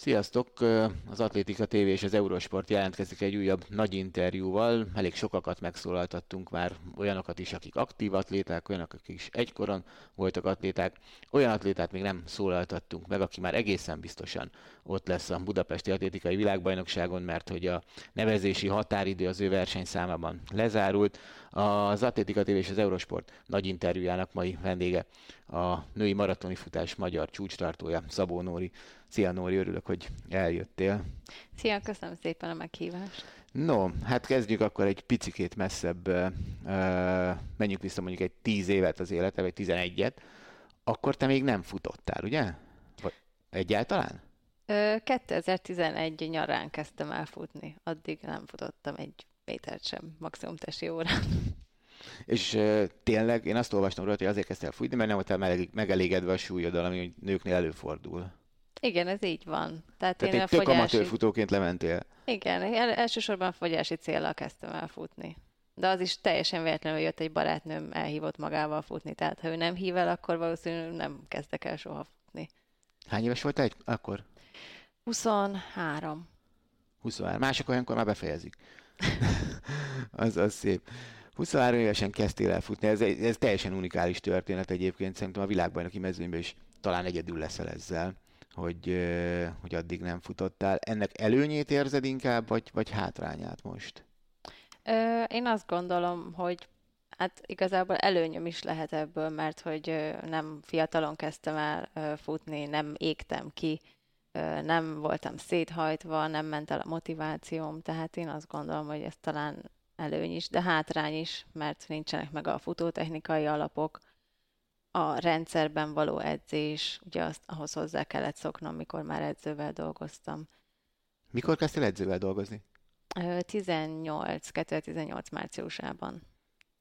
Sziasztok! Az Atlétika TV és az Eurosport jelentkezik egy újabb nagy interjúval. Elég sokakat megszólaltattunk már, olyanokat is, akik aktív atléták, olyanok, akik is egykoron voltak atléták. Olyan atlétát még nem szólaltattunk meg, aki már egészen biztosan ott lesz a Budapesti Atlétikai Világbajnokságon, mert hogy a nevezési határidő az ő versenyszámában lezárult. Az Atlétika TV és az Eurosport nagy interjújának mai vendége a női maratoni futás magyar csúcstartója, Szabó Nóri. Szia Nóri, örülök, hogy eljöttél. Szia, köszönöm szépen a meghívást. No, hát kezdjük akkor egy picikét messzebb, uh, menjünk vissza mondjuk egy tíz évet az élete, vagy tizenegyet. Akkor te még nem futottál, ugye? Vagy egyáltalán? 2011 nyarán kezdtem el futni, addig nem futottam egy métert sem, maximum tesi órán. És uh, tényleg én azt olvastam róla, hogy azért kezdtél futni, mert nem voltál megelégedve a súlyoddal, ami nőknél előfordul. Igen, ez így van. Tehát, Tehát én egy tök fogyási... amatőr futóként lementél. Igen, elsősorban fogyási célra kezdtem el futni. De az is teljesen véletlenül jött egy barátnőm, elhívott magával futni. Tehát ha ő nem hív el, akkor valószínűleg nem kezdek el soha futni. Hány éves voltál egy, akkor? 23. 23. Mások olyankor már befejezik. az, az szép. 23 évesen kezdtél el futni, ez, ez teljesen unikális történet egyébként, szerintem a világbajnoki mezőnyben is talán egyedül leszel ezzel, hogy, hogy addig nem futottál. Ennek előnyét érzed inkább, vagy, vagy hátrányát most? Ö, én azt gondolom, hogy hát igazából előnyöm is lehet ebből, mert hogy nem fiatalon kezdtem el futni, nem égtem ki, nem voltam széthajtva, nem ment el a motivációm, tehát én azt gondolom, hogy ez talán előny is, de hátrány is, mert nincsenek meg a futótechnikai alapok, a rendszerben való edzés, ugye azt, ahhoz hozzá kellett szoknom, mikor már edzővel dolgoztam. Mikor kezdtél edzővel dolgozni? 18, 2018 márciusában.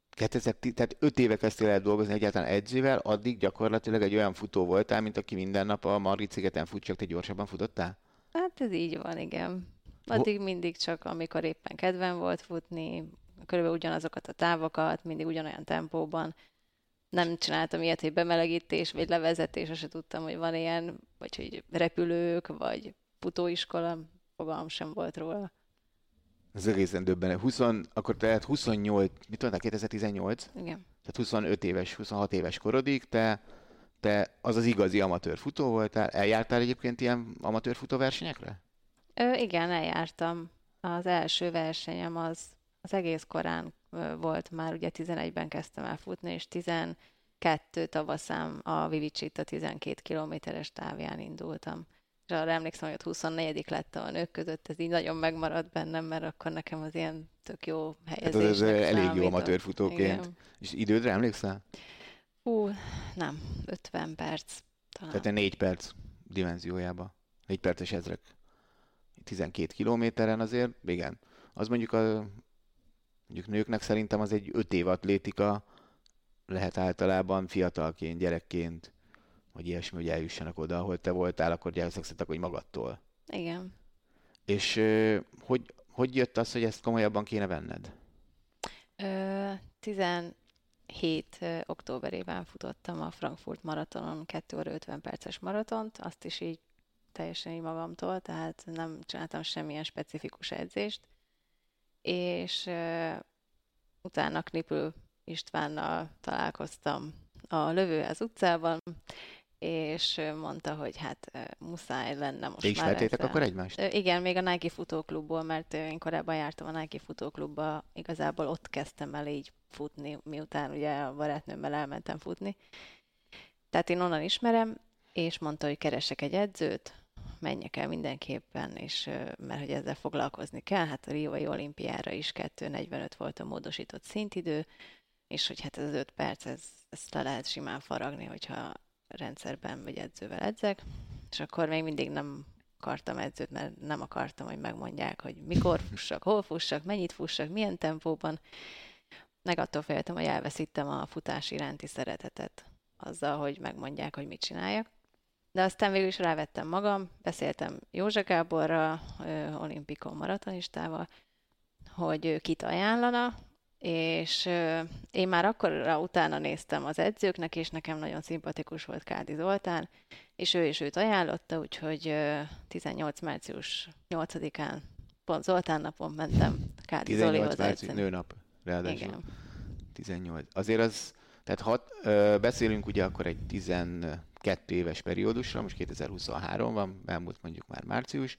2000, tehát 5 éve kezdtél el dolgozni egyáltalán edzővel, addig gyakorlatilag egy olyan futó voltál, mint aki minden nap a Margit szigeten fut, csak te gyorsabban futottál? Hát ez így van, igen. Addig mindig csak, amikor éppen kedvem volt futni, körülbelül ugyanazokat a távokat, mindig ugyanolyan tempóban. Nem csináltam ilyet, hogy bemelegítés, vagy levezetés, azt tudtam, hogy van ilyen, vagy hogy repülők, vagy futóiskola, fogalmam sem volt róla. Ez egészen döbbenet. 20, akkor tehát 28, mit mondtál, 2018? Igen. Tehát 25 éves, 26 éves korodig te, te az az igazi amatőr futó voltál. Eljártál egyébként ilyen amatőr futóversenyekre? Ö, igen, eljártam. Az első versenyem az, az egész korán volt már, ugye 11-ben kezdtem el futni, és 12 tavaszán a Vivicsit 12 kilométeres távján indultam és arra emlékszem, hogy ott 24 lettem a nők között, ez így nagyon megmaradt bennem, mert akkor nekem az ilyen tök jó helyezés. Hát ez, elég jó amatőrfutóként. Igen. És idődre emlékszel? Hú, nem, 50 perc. Talán. Tehát 4 perc dimenziójába. 4 perces ezrek. 12 kilométeren azért, igen. Az mondjuk a mondjuk nőknek szerintem az egy 5 év atlétika lehet általában fiatalként, gyerekként vagy ilyesmi, hogy eljussanak oda, ahol te voltál, akkor gyermekszegszettek, hogy magadtól. Igen. És hogy, hogy jött az, hogy ezt komolyabban kéne venned? Ö, 17 októberében futottam a Frankfurt maratonon 2 óra 50 perces maratont, azt is így teljesen így magamtól, tehát nem csináltam semmilyen specifikus edzést, és utána Knipül Istvánnal találkoztam a Lövőház utcában, és mondta, hogy hát muszáj lenne most Te ismertétek akkor egymást? Igen, még a Nike futóklubból, mert én korábban jártam a Nike futóklubba, igazából ott kezdtem el így futni, miután ugye a barátnőmmel elmentem futni. Tehát én onnan ismerem, és mondta, hogy keresek egy edzőt, menjek el mindenképpen, és mert hogy ezzel foglalkozni kell, hát a Riói olimpiára is 2.45 volt a módosított szintidő, és hogy hát ez az 5 perc, ez, ezt le lehet simán faragni, hogyha rendszerben vagy edzővel edzek, és akkor még mindig nem akartam edzőt, mert nem akartam, hogy megmondják, hogy mikor fussak, hol fussak, mennyit fussak, milyen tempóban. Meg attól féltem, hogy elveszítem a futás iránti szeretetet azzal, hogy megmondják, hogy mit csináljak. De aztán végül is rávettem magam, beszéltem József Gáborra, olimpikon maratonistával, hogy kit ajánlana, és én már akkor utána néztem az edzőknek, és nekem nagyon szimpatikus volt Kádi Zoltán, és ő is őt ajánlotta, úgyhogy ö, 18. március 8-án, pont Zoltán napon mentem Kádi 18 Zolihoz március, edzeni. nőnap, ráadásul. Igen. 18. Azért az, tehát hat, ö, beszélünk ugye akkor egy 12 éves periódusra, most 2023 van, elmúlt mondjuk már március,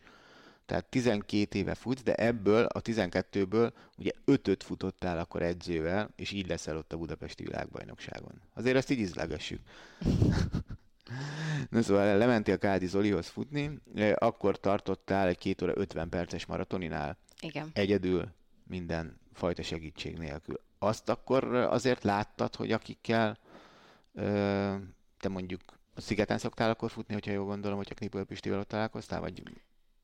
tehát 12 éve futsz, de ebből a 12-ből ugye 5-öt futottál akkor edzővel, és így leszel ott a Budapesti világbajnokságon. Azért ezt így izlegessük. Na szóval lementél Kádi Zolihoz futni, eh, akkor tartottál egy 2 óra 50 perces maratoninál, Igen. egyedül, minden fajta segítség nélkül. Azt akkor azért láttad, hogy akikkel ö, te mondjuk a szigeten szoktál akkor futni, hogyha jól gondolom, hogyha Knipöl Pistivel ott találkoztál, vagy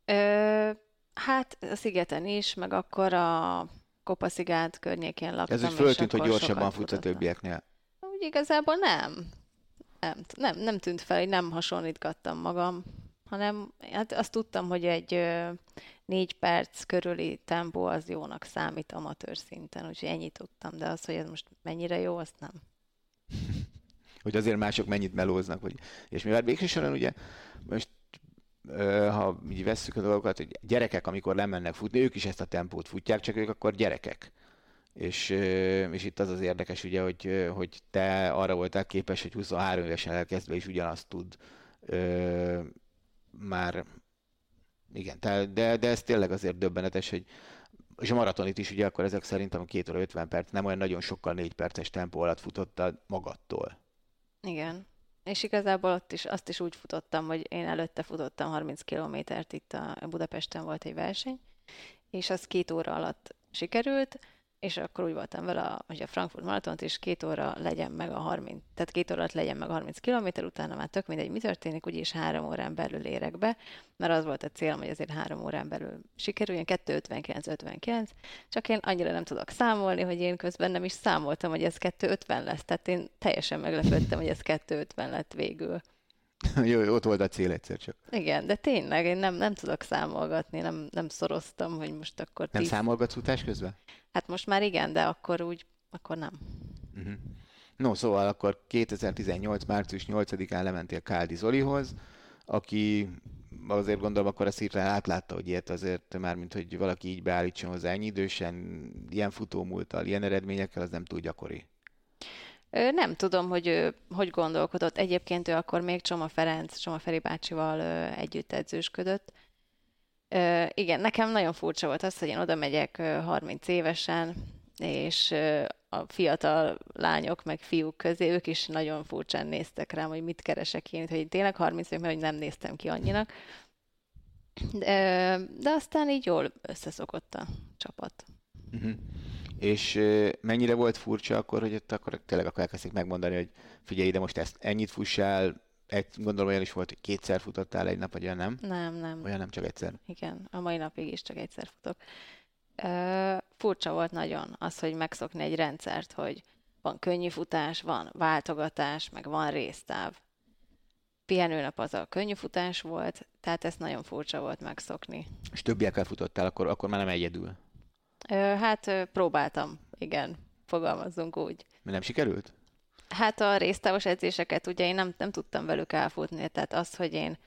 Ö, hát a szigeten is, meg akkor a Kopaszigát környékén laktam. ez úgy föltűnt, hogy gyorsabban futsz a többieknél. Úgy igazából nem. Nem, nem, nem tűnt fel, hogy nem hasonlítgattam magam, hanem hát azt tudtam, hogy egy ö, négy perc körüli tempó az jónak számít amatőr szinten, úgyhogy ennyit tudtam, de az, hogy ez most mennyire jó, azt nem. Hogy azért mások mennyit melóznak, vagy és mivel végső soron ugye most ha így vesszük a dolgokat, hogy gyerekek, amikor lemennek futni, ők is ezt a tempót futják, csak ők akkor gyerekek. És, és itt az az érdekes, ugye, hogy, hogy te arra voltál képes, hogy 23 évesen elkezdve is ugyanazt tud ö, már, igen, te, de, de ez tényleg azért döbbenetes, hogy és a maratonit is ugye akkor ezek szerintem a 2 óra 50 perc, nem olyan nagyon sokkal 4 perces tempó alatt futottad magadtól. Igen. És igazából ott is azt is úgy futottam, hogy én előtte futottam 30 kilométert, itt a Budapesten volt egy verseny, és az két óra alatt sikerült, és akkor úgy voltam vele, hogy a Frankfurt maratont is két óra legyen meg a 30, tehát két óra legyen meg a 30 kilométer, utána már tök mindegy, mi történik, úgyis három órán belül érek be, mert az volt a célom, hogy azért három órán belül sikerüljön, 2.59-59, csak én annyira nem tudok számolni, hogy én közben nem is számoltam, hogy ez 2.50 lesz, tehát én teljesen meglepődtem, hogy ez 2.50 lett végül. Jó, ott volt a cél egyszer csak. Igen, de tényleg én nem, nem tudok számolgatni, nem, nem szoroztam, hogy most akkor Nem tíz... számolgatsz utás közben? Hát most már igen, de akkor úgy, akkor nem. Uh-huh. No, szóval akkor 2018. március 8-án lementél Káldi Zolihoz, aki azért gondolom akkor ezt hirtelen átlátta, hogy ilyet azért már, mint hogy valaki így beállítson hozzá ennyi idősen, ilyen futómúltal, ilyen eredményekkel, az nem túl gyakori. Nem tudom, hogy ő hogy gondolkodott. Egyébként ő akkor még Csoma Ferenc, Csoma Feri bácsival együtt edzősködött. Igen, nekem nagyon furcsa volt az, hogy én oda megyek ö, 30 évesen, és a fiatal lányok meg fiúk közé, ők is nagyon furcsán néztek rám, hogy mit keresek én, hogy én tényleg 30 év, mert hogy nem néztem ki annyinak. De, de aztán így jól összeszokott a csapat. Uh-huh. És mennyire volt furcsa akkor, hogy ott akkor tényleg akkor elkezdték megmondani, hogy figyelj ide, most ezt ennyit fussál, egy, gondolom olyan is volt, hogy kétszer futottál egy nap, vagy olyan nem? Nem, nem. Olyan nem, csak egyszer. Igen, a mai napig is csak egyszer futok. Ö, furcsa volt nagyon az, hogy megszokni egy rendszert, hogy van könnyű futás, van váltogatás, meg van résztáv. Pihenőnap az a könnyű futás volt, tehát ezt nagyon furcsa volt megszokni. És többiekkel futottál, akkor, akkor már nem egyedül. Hát próbáltam, igen, fogalmazzunk úgy. Mi nem sikerült? Hát a résztávos edzéseket ugye én nem, nem tudtam velük elfutni, tehát az, hogy én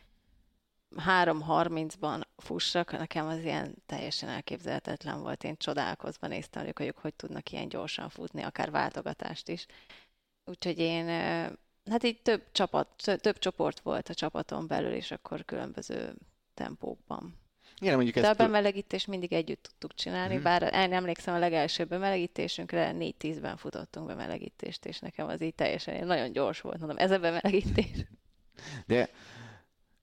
3.30-ban fussak, nekem az ilyen teljesen elképzelhetetlen volt. Én csodálkozva néztem, hogy ők hogy tudnak ilyen gyorsan futni, akár váltogatást is. Úgyhogy én, hát így több csapat, több csoport volt a csapaton belül, és akkor különböző tempókban. Igen, mondjuk De a ezt... bemelegítést mindig együtt tudtuk csinálni, Mhm. bár én emlékszem a legelső bemelegítésünkre 4-10-ben futottunk bemelegítést, és nekem az így teljesen nagyon gyors volt, mondom, ez a bemelegítés. De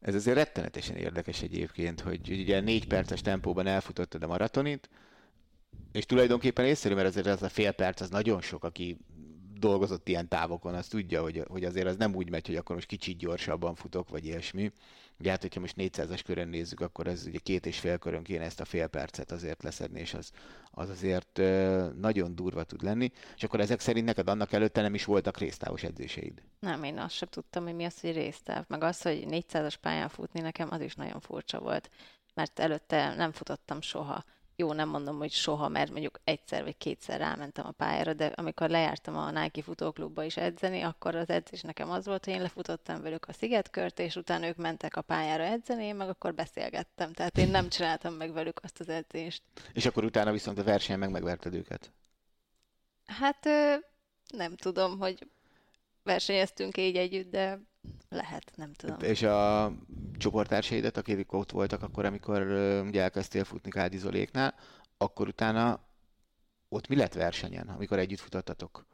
ez azért rettenetesen érdekes egyébként, hogy ugye négy perces tempóban elfutottad a maratonit, és tulajdonképpen észszerű, mert azért ez a fél perc az nagyon sok, aki dolgozott ilyen távokon, az tudja, hogy, hogy azért az nem úgy megy, hogy akkor most kicsit gyorsabban futok, vagy ilyesmi. Ugye hát, hogyha most 400-as körön nézzük, akkor ez ugye két és fél körön kéne ezt a fél percet azért leszedni, és az, az azért nagyon durva tud lenni. És akkor ezek szerint neked annak előtte nem is voltak résztávos edzéseid. Nem, én azt sem tudtam, hogy mi az, hogy résztáv. Meg az, hogy 400-as pályán futni nekem, az is nagyon furcsa volt, mert előtte nem futottam soha. Jó, nem mondom, hogy soha, mert mondjuk egyszer vagy kétszer rámentem a pályára, de amikor lejártam a Nike futóklubba is edzeni, akkor az edzés nekem az volt, hogy én lefutottam velük a szigetkört, és utána ők mentek a pályára edzeni, én meg akkor beszélgettem. Tehát én nem csináltam meg velük azt az edzést. És akkor utána viszont a versenyen meg megverted őket? Hát nem tudom, hogy versenyeztünk így együtt, de lehet, nem tudom. És a csoporttársaidat, akik ott voltak akkor, amikor ugye elkezdtél futni Kádi Zoléknál, akkor utána ott mi lett versenyen, amikor együtt futottatok?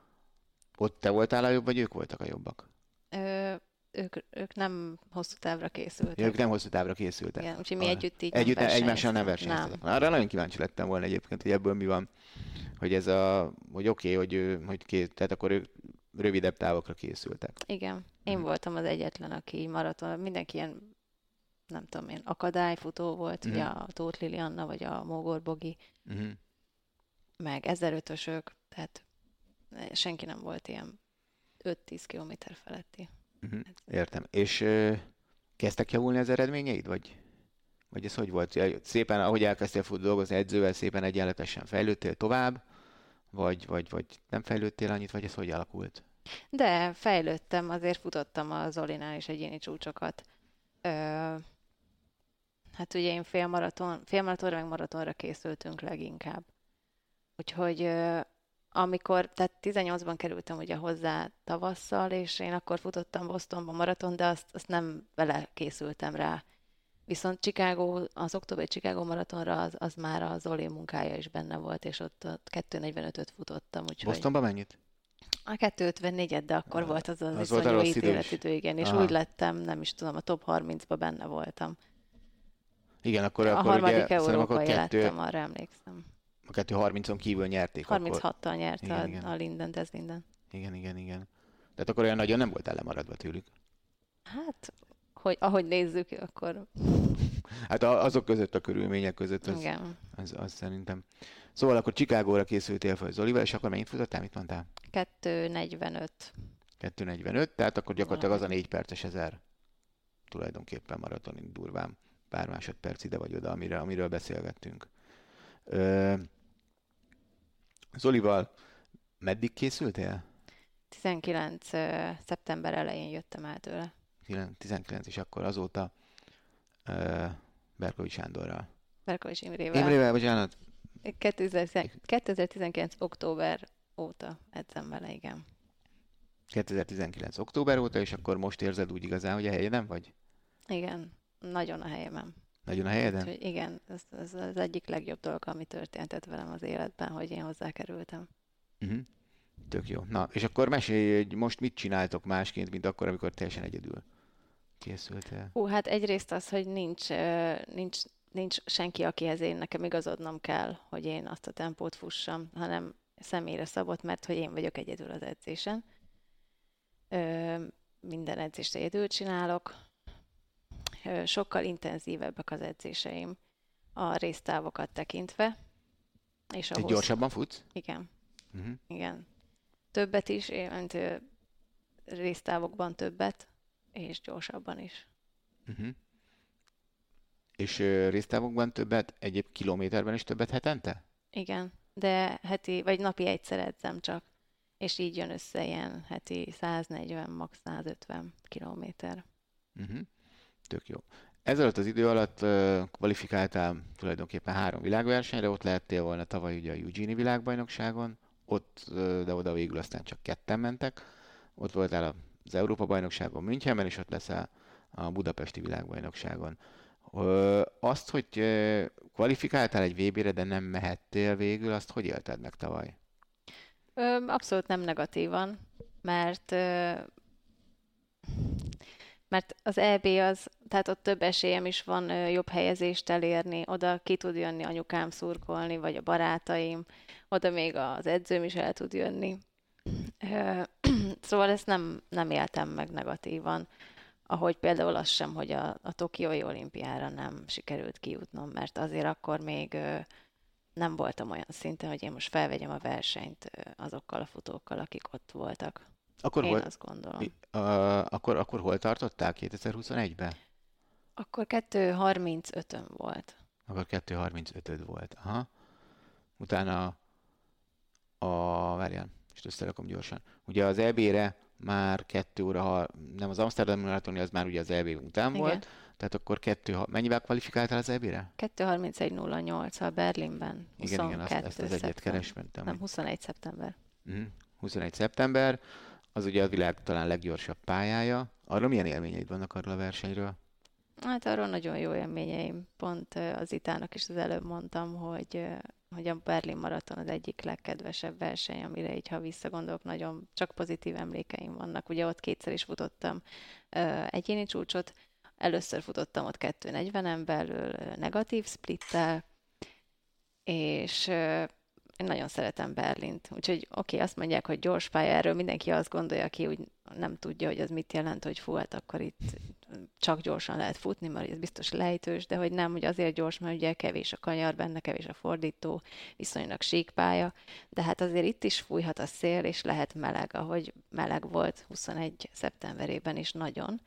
Ott te voltál a jobb, vagy ők voltak a jobbak? Ö, ők, ők nem hosszú távra készültek. Ja, ők nem hosszú távra készültek. Igen, úgyhogy mi együtt így Együtt nem egymással nem versenyeztetek. Nem. Arra nagyon kíváncsi lettem volna egyébként, hogy ebből mi van. Hogy ez a, hogy oké, okay, hogy, hogy kész, tehát akkor ők rövidebb távokra készültek. Igen. Én hmm. voltam az egyetlen, aki maraton, mindenki ilyen, nem tudom én, akadályfutó volt, hmm. ugye a Tóth Lilianna, vagy a Mógor Bogi, hmm. meg 1005-ösök, tehát senki nem volt ilyen 5-10 kilométer feletti. Uh-huh. Értem. És ö, kezdtek javulni az eredményeid, vagy, vagy ez hogy volt? Szépen, ahogy elkezdtél fut dolgozni edzővel, szépen egyenletesen fejlődtél tovább, vagy, vagy, vagy nem fejlődtél annyit, vagy ez hogy alakult? De fejlődtem, azért futottam a Zolinál is egyéni csúcsokat. Ö, hát ugye én félmaraton, félmaratonra meg maratonra készültünk leginkább. Úgyhogy ö, amikor, tehát 18-ban kerültem ugye hozzá tavasszal, és én akkor futottam Bostonban maraton, de azt, azt nem vele készültem rá. Viszont Chicago, az októberi Chicago maratonra az, az már az Zoli munkája is benne volt, és ott, ott 2.45-öt futottam. Úgyhogy... Bostonban mennyit? A 2.54-et, de akkor a, volt az az, az volt a ítéletidő, igen, és Aha. úgy lettem, nem is tudom, a top 30-ba benne voltam. Igen, akkor, a akkor harmadik ugye, európai akkor kettő... lettem, arra emlékszem. A 2.30-on kívül nyerték 36-tal nyerte igen, a, igen. a Linden, ez Linden. Igen, igen, igen. Tehát akkor olyan nagyon nem volt lemaradva tőlük. Hát hogy ahogy nézzük, akkor... Hát azok között, a körülmények között, az, Igen. Az, az szerintem. Szóval akkor Chicagóra készültél fel Zolival, és akkor mennyit futottál, mit mondtál? 2.45. 2.45, tehát akkor gyakorlatilag az a négy perces ezer tulajdonképpen maratonig durván. Pár másodperc ide vagy oda, amire, amiről beszélgettünk. Ö, Zolival meddig készültél? 19. szeptember elején jöttem el tőle. 19, és akkor azóta uh, Berkovics Sándorral. Berkovics Imrével. Imrével, bocsánat. 2019. október óta edzem vele, igen. 2019. október óta, és akkor most érzed úgy igazán, hogy a helyeden vagy? Igen, nagyon a helyemen. Nagyon a helyeden? Úgyhogy igen, ez, ez az egyik legjobb dolog, ami történtett velem az életben, hogy én hozzákerültem. Uh-huh. Tök jó. Na, és akkor mesélj, hogy most mit csináltok másként, mint akkor, amikor teljesen egyedül készültél? Hú, hát egyrészt az, hogy nincs, nincs, nincs senki, akihez én nekem igazodnom kell, hogy én azt a tempót fussam, hanem személyre szabott, mert hogy én vagyok egyedül az edzésen. Minden edzést egyedül csinálok. Sokkal intenzívebbek az edzéseim a résztávokat tekintve. És ahhoz... gyorsabban futsz? Igen. Uh-huh. Igen többet is, mint résztávokban többet, és gyorsabban is. Uh-huh. És résztávokban többet, egyéb kilométerben is többet hetente? Igen, de heti, vagy napi egyszer edzem csak, és így jön össze ilyen heti 140, max 150 kilométer. Uh-huh. Tök jó. Ezelőtt az idő alatt uh, kvalifikáltál tulajdonképpen három világversenyre, ott lehettél volna tavaly ugye a Eugene világbajnokságon, ott, de oda végül aztán csak ketten mentek. Ott voltál az Európa-bajnokságon Münchenben, és ott leszel a Budapesti világbajnokságon. Azt, hogy kvalifikáltál egy VB-re, de nem mehettél végül, azt hogy élted meg tavaly? Abszolút nem negatívan, mert mert az EB az, tehát ott több esélyem is van jobb helyezést elérni, oda ki tud jönni anyukám szurkolni, vagy a barátaim, oda még az edzőm is el tud jönni. Szóval ezt nem, nem éltem meg negatívan, ahogy például az sem, hogy a, a Tokiói olimpiára nem sikerült kijutnom, mert azért akkor még nem voltam olyan szinten, hogy én most felvegyem a versenyt azokkal a futókkal, akik ott voltak. Akkor Én hol, azt gondolom. Uh, akkor, akkor hol tartottál 2021-ben? Akkor 2.35-ön volt. Akkor 2.35 volt. Aha. Utána a... Várjál, és összerakom gyorsan. Ugye az EB-re már 2 óra, ha nem az Amsterdam maratoni, az már ugye az EB után Igen. volt. Tehát akkor kettő, mennyivel kvalifikáltál az EB-re? 2.31.08 a Berlinben. Igen, igen, azt, ezt az egyet keresmentem. Nem, 21 szeptember. Uh-huh. 21 szeptember, az ugye a világ talán leggyorsabb pályája. Arról milyen élményeid vannak arról a versenyről? Hát arról nagyon jó élményeim. Pont az Itának is az előbb mondtam, hogy, hogy a Berlin Maraton az egyik legkedvesebb verseny, amire így, ha visszagondolok, nagyon csak pozitív emlékeim vannak. Ugye ott kétszer is futottam egyéni csúcsot, először futottam ott 2.40-en belül negatív splittel, és én nagyon szeretem Berlint. Úgyhogy oké, okay, azt mondják, hogy gyors pálya, erről mindenki azt gondolja, aki úgy nem tudja, hogy az mit jelent, hogy fú, hát akkor itt csak gyorsan lehet futni, mert ez biztos lejtős, de hogy nem, hogy azért gyors, mert ugye kevés a kanyar benne, kevés a fordító, viszonylag síkpálya, de hát azért itt is fújhat a szél, és lehet meleg, ahogy meleg volt 21 szeptemberében is nagyon.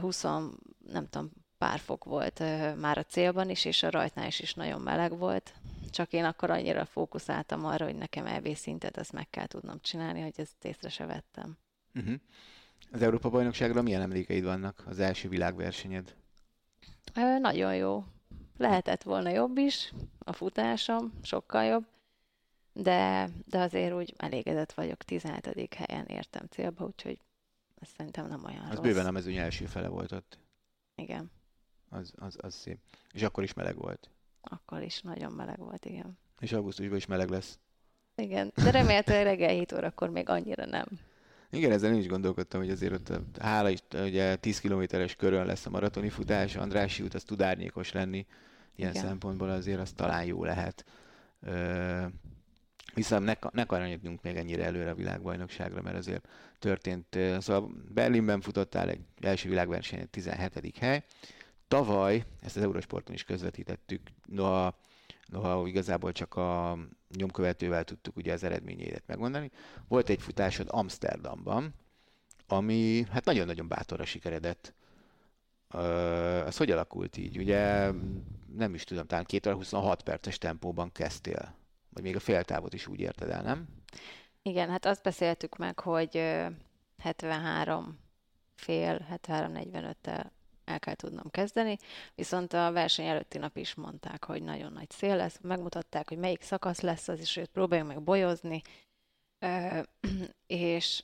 20, nem tudom, pár fok volt már a célban is, és a rajtnál is, is nagyon meleg volt, csak én akkor annyira fókuszáltam arra, hogy nekem EB szintet ezt meg kell tudnom csinálni, hogy ezt észre se vettem. Uh-huh. Az Európa bajnokságra milyen emlékeid vannak az első világversenyed? Ö, nagyon jó. Lehetett volna jobb is, a futásom sokkal jobb, de, de azért úgy elégedett vagyok, 17. helyen értem célba, úgyhogy ez szerintem nem olyan Az rossz. bőven a mezőny első fele volt ott. Igen. Az, az, az szép. És akkor is meleg volt. Akkor is nagyon meleg volt, igen. És augusztusban is meleg lesz. Igen, de remélhetőleg reggel 7 órakor még annyira nem. Igen, ezzel én is gondolkodtam, hogy azért ott hála is, ugye 10 kilométeres körön lesz a maratoni futás, Andrási út az tud árnyékos lenni, ilyen Igen. szempontból azért az talán jó lehet. Ö, viszont ne, ne kanyarodjunk még ennyire előre a világbajnokságra, mert azért történt, szóval Berlinben futottál egy első világversenyen 17. hely, Tavaly, ezt az Eurosporton is közvetítettük, noha, noha igazából csak a nyomkövetővel tudtuk ugye az eredményeidet megmondani. Volt egy futásod Amsterdamban, ami hát nagyon-nagyon bátorra sikeredett. Ez hogy alakult így? Ugye nem is tudom, talán 2 26 perces tempóban kezdtél. Vagy még a féltávot is úgy érted el, nem? Igen, hát azt beszéltük meg, hogy 73 fél, 73-45-tel el kell tudnom kezdeni, viszont a verseny előtti nap is mondták, hogy nagyon nagy szél lesz, megmutatták, hogy melyik szakasz lesz az, és őt próbáljuk meg bolyozni, és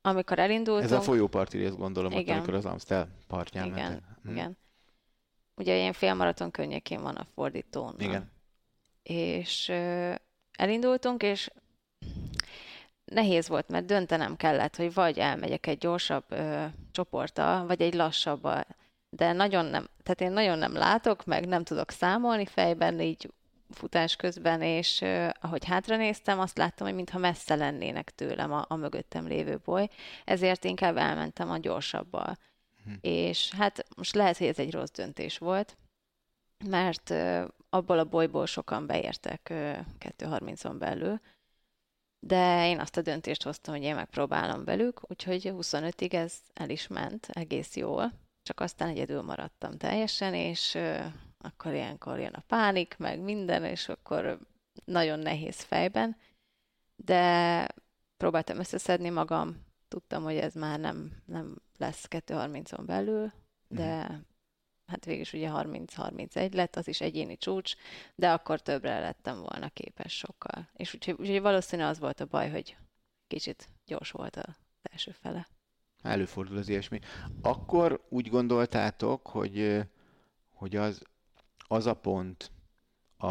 amikor elindultunk... Ez a folyóparti rész gondolom, igen, ott, amikor az Amstel partján Igen, mentek. Hm. igen. Ugye ilyen félmaraton környékén van a fordítón. Igen. És elindultunk, és nehéz volt, mert döntenem kellett, hogy vagy elmegyek egy gyorsabb ö, csoporttal, vagy egy lassabbal. De nagyon nem, tehát én nagyon nem látok, meg nem tudok számolni fejben, így futás közben, és uh, ahogy hátra néztem, azt láttam, hogy mintha messze lennének tőlem a, a mögöttem lévő boly, ezért inkább elmentem a gyorsabbal. Hm. És hát most lehet, hogy ez egy rossz döntés volt, mert uh, abból a bolyból sokan beértek uh, 2.30-on belül, de én azt a döntést hoztam, hogy én megpróbálom velük, úgyhogy 25-ig ez el is ment egész jól, csak aztán egyedül maradtam teljesen, és akkor ilyenkor jön a pánik, meg minden, és akkor nagyon nehéz fejben, de próbáltam összeszedni magam, tudtam, hogy ez már nem, nem lesz 2.30-on belül, de mm hát végül is ugye 30-31 lett, az is egyéni csúcs, de akkor többre lettem volna képes sokkal. És úgyhogy, úgyhogy valószínű az volt a baj, hogy kicsit gyors volt az első fele. Előfordul az ilyesmi. Akkor úgy gondoltátok, hogy, hogy az, az a pont, a,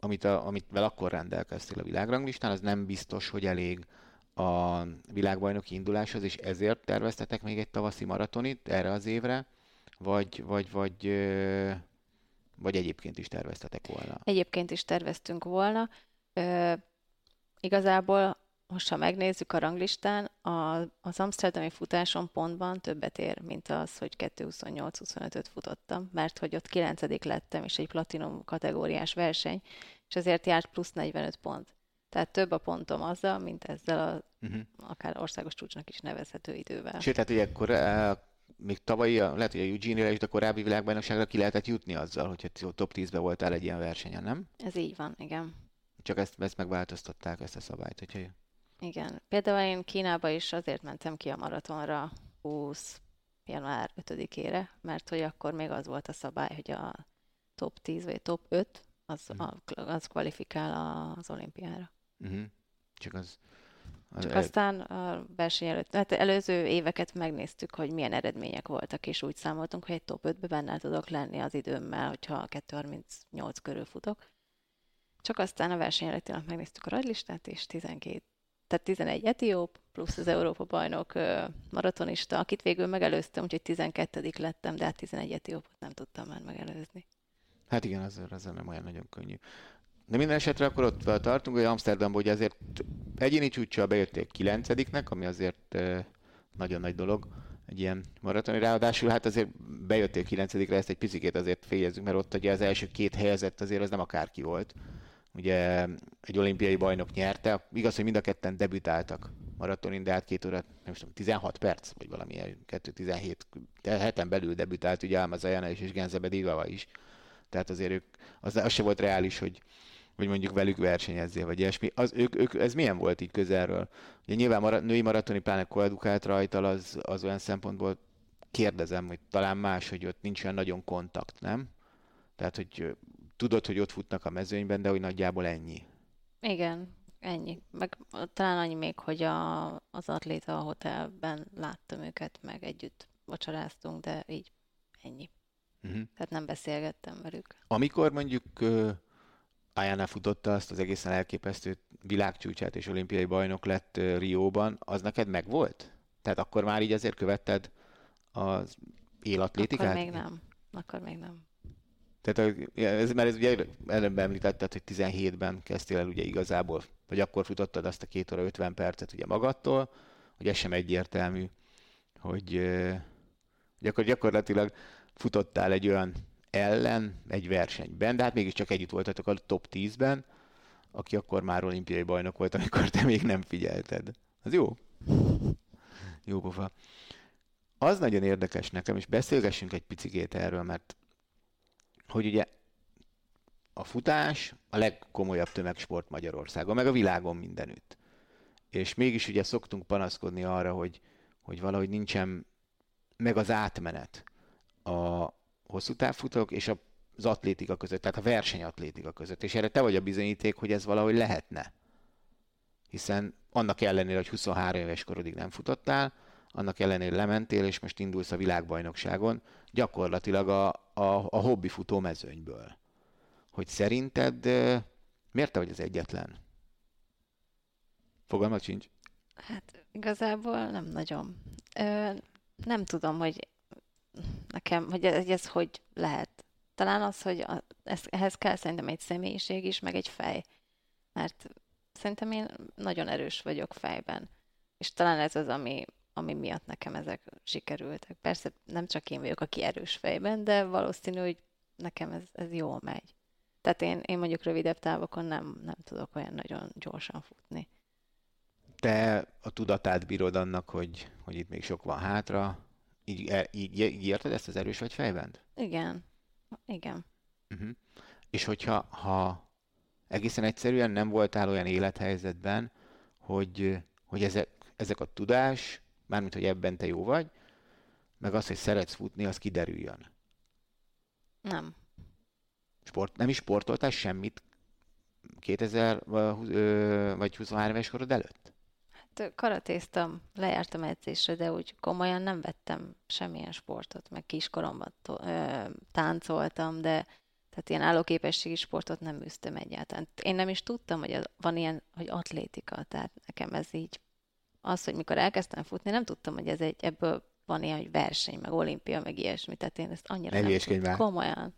amit, a, amit vel akkor rendelkeztél a világranglistán, az nem biztos, hogy elég a világbajnoki induláshoz, és ezért terveztetek még egy tavaszi maratonit erre az évre, vagy, vagy, vagy, vagy egyébként is terveztetek volna? Egyébként is terveztünk volna. Ö, igazából, most ha megnézzük a ranglistán, a, az Amsterdami futáson pontban többet ér, mint az, hogy 2.28-25-öt futottam, mert hogy ott 9 lettem, és egy platinum kategóriás verseny, és ezért járt plusz 45 pont. Tehát több a pontom azzal, mint ezzel a uh-huh. akár országos csúcsnak is nevezhető idővel. Sőt, tehát ugye akkor még tavalyi, lehet, hogy a Eugene-re és a korábbi világbajnokságra ki lehetett jutni azzal, hogyha top 10-be voltál egy ilyen versenyen, nem? Ez így van, igen. Csak ezt, ezt megváltoztatták, ezt a szabályt, hogyha... Igen. Például én Kínába is azért mentem ki a maratonra 20 január 5-ére, mert hogy akkor még az volt a szabály, hogy a top 10 vagy top 5 az, mm. az kvalifikál az olimpiára. Uh-huh. Csak az... Csak aztán a verseny előtt, hát előző éveket megnéztük, hogy milyen eredmények voltak, és úgy számoltunk, hogy egy top 5-be benne tudok lenni az időmmel, hogyha 2.38 körül futok. Csak aztán a verseny előtt megnéztük a rajlistát, és 12 tehát 11 etióp, plusz az Európa bajnok maratonista, akit végül megelőztem, úgyhogy 12 lettem, de hát 11 etiópot nem tudtam már megelőzni. Hát igen, az, az nem olyan nagyon könnyű. De minden esetre akkor ott tartunk, hogy Amsterdamban ugye azért egyéni csúccsal bejötték kilencediknek, ami azért nagyon nagy dolog egy ilyen maratoni. Ráadásul hát azért bejöttél kilencedikre, ezt egy picit azért féljezzük, mert ott ugye az első két helyezett azért az nem akárki volt ugye egy olimpiai bajnok nyerte. Igaz, hogy mind a ketten debütáltak maratonin, de hát két óra, nem tudom, 16 perc, vagy valami 2-17, heten belül debütált ugye Alma Zajana is, és Genzebe Digava is. Tehát azért ők, az, az se volt reális, hogy, hogy mondjuk velük versenyezzél, vagy ilyesmi. Az, ők, ők, ez milyen volt így közelről? Ugye nyilván mara, női maratoni pláne koedukált rajtal, az, az olyan szempontból kérdezem, hogy talán más, hogy ott nincs olyan nagyon kontakt, nem? Tehát, hogy tudod, hogy ott futnak a mezőnyben, de hogy nagyjából ennyi. Igen, ennyi. Meg talán annyi még, hogy a, az atléta a hotelben láttam őket, meg együtt vacsoráztunk, de így ennyi. Uh-huh. Tehát nem beszélgettem velük. Amikor mondjuk Ayana futotta azt az egészen elképesztő világcsúcsát és olimpiai bajnok lett Rióban, az neked megvolt? Tehát akkor már így azért követted az élatlétikát? Akkor még nem. Akkor még nem. Tehát ez, mert ez ugye előbb említetted, hogy 17-ben kezdtél el ugye igazából, vagy akkor futottad azt a két óra 50 percet ugye magadtól, hogy ez sem egyértelmű, hogy, hogy akkor gyakorlatilag futottál egy olyan ellen egy versenyben, de hát mégiscsak együtt voltatok a top 10-ben, aki akkor már olimpiai bajnok volt, amikor te még nem figyelted. Az jó? Jó pofa. Az nagyon érdekes nekem, és beszélgessünk egy picit erről, mert hogy ugye a futás a legkomolyabb tömegsport Magyarországon, meg a világon mindenütt. És mégis ugye szoktunk panaszkodni arra, hogy, hogy valahogy nincsen meg az átmenet a hosszú távfutók és az atlétika között, tehát a versenyatlétika között. És erre te vagy a bizonyíték, hogy ez valahogy lehetne. Hiszen annak ellenére, hogy 23 éves korodig nem futottál, annak ellenére lementél, és most indulsz a világbajnokságon, gyakorlatilag a, a, a hobbi futó mezőnyből. Hogy szerinted miért te vagy az egyetlen? Fogalmat sincs? Hát igazából nem nagyon. Ö, nem tudom, hogy nekem, hogy ez, ez hogy lehet. Talán az, hogy a, ez, ehhez kell szerintem egy személyiség is, meg egy fej. Mert szerintem én nagyon erős vagyok fejben. És talán ez az, ami ami miatt nekem ezek sikerültek. Persze nem csak én vagyok, aki erős fejben, de valószínű, hogy nekem ez, ez jól megy. Tehát én, én mondjuk rövidebb távokon nem, nem tudok olyan nagyon gyorsan futni. Te a tudatát bírod annak, hogy, hogy itt még sok van hátra. Így, e, így, így érted ezt az erős vagy fejben? Igen. Igen. Uh-huh. És hogyha ha egészen egyszerűen nem voltál olyan élethelyzetben, hogy, hogy ezek, ezek a tudás, mármint, hogy ebben te jó vagy, meg az, hogy szeretsz futni, az kiderüljön. Nem. Sport, nem is sportoltál semmit 2000 vagy 23 éves korod előtt? Hát karatéztam, lejártam edzésre, de úgy komolyan nem vettem semmilyen sportot, meg kiskoromban táncoltam, de tehát ilyen állóképességi sportot nem üztem egyáltalán. Én nem is tudtam, hogy van ilyen, hogy atlétika, tehát nekem ez így az, hogy mikor elkezdtem futni, nem tudtam, hogy ez egy, ebből van ilyen, hogy verseny, meg olimpia, meg ilyesmi, tehát én ezt annyira nem, nem tudtam. Komolyan.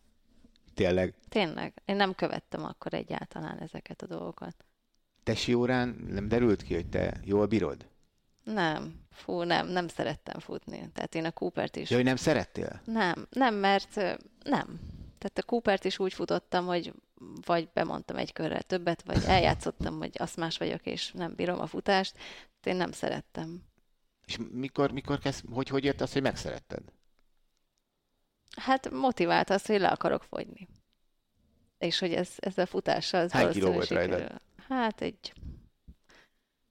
Tényleg? Tényleg. Én nem követtem akkor egyáltalán ezeket a dolgokat. Tesi órán nem derült ki, hogy te jól bírod? Nem. Fú, nem, nem szerettem futni. Tehát én a Coopert is... Ja, hogy nem szerettél? Nem, nem, mert nem. Tehát a Coopert is úgy futottam, hogy vagy bemondtam egy körrel többet, vagy eljátszottam, hogy azt más vagyok, és nem bírom a futást. Én nem szerettem. És mikor, mikor kezd, hogy, hogy jött az, hogy megszeretted? Hát motivált az, hogy le akarok fogyni. És hogy ez, ez a futással... Ez Hány kiló volt sikerül. Hát egy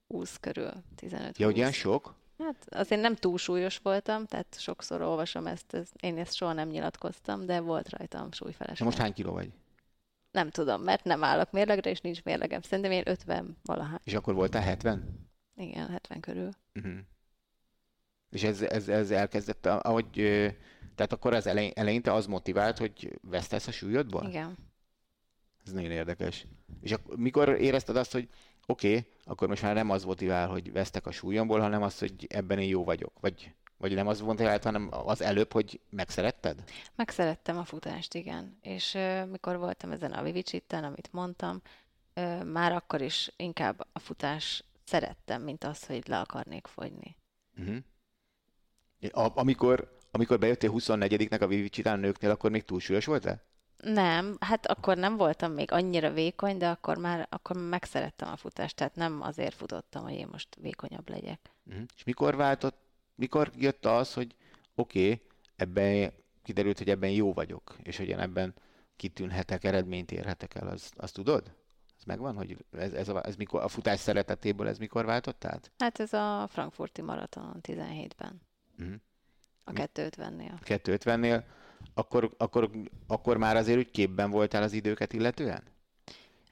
20 körül, 15 Ja, ilyen sok? Hát azért nem túl súlyos voltam, tehát sokszor olvasom ezt, ez, én ezt soha nem nyilatkoztam, de volt rajtam Na súlyfeleség. most hány kiló vagy? Nem tudom, mert nem állok mérlegre, és nincs mérlegem. Szerintem én 50 valahány. És akkor voltál 70? Igen, 70 körül. Uh-huh. És ez, ez, ez elkezdett, ahogy, tehát akkor az elej, eleinte az motivált, hogy vesztesz a súlyodból? Igen. Ez nagyon érdekes. És akkor mikor érezted azt, hogy oké, okay, akkor most már nem az motivál, hogy vesztek a súlyomból, hanem az, hogy ebben én jó vagyok? Vagy, vagy nem az motivált, hanem az előbb, hogy megszeretted? Megszerettem a futást, igen. És ö, mikor voltam ezen a Vivicsitten, amit mondtam, ö, már akkor is inkább a futás szerettem, mint az, hogy le akarnék fogyni. Uh-huh. A, amikor, amikor bejöttél 24-nek a Vivicsitán nőknél, akkor még túlsúlyos voltál? Nem, hát akkor nem voltam még annyira vékony, de akkor már akkor megszerettem a futást, tehát nem azért futottam, hogy én most vékonyabb legyek. Uh-huh. És mikor váltott, mikor jött az, hogy oké, okay, ebben kiderült, hogy ebben jó vagyok, és hogy én ebben kitűnhetek, eredményt érhetek el, az, azt tudod? Ez megvan, hogy ez, ez, a, ez mikor, a futás szeretetéből ez mikor váltott át? Hát ez a frankfurti maratonon 17-ben, Uh-huh. a 250-nél. 250-nél, akkor, akkor, akkor már azért úgy képben voltál az időket illetően?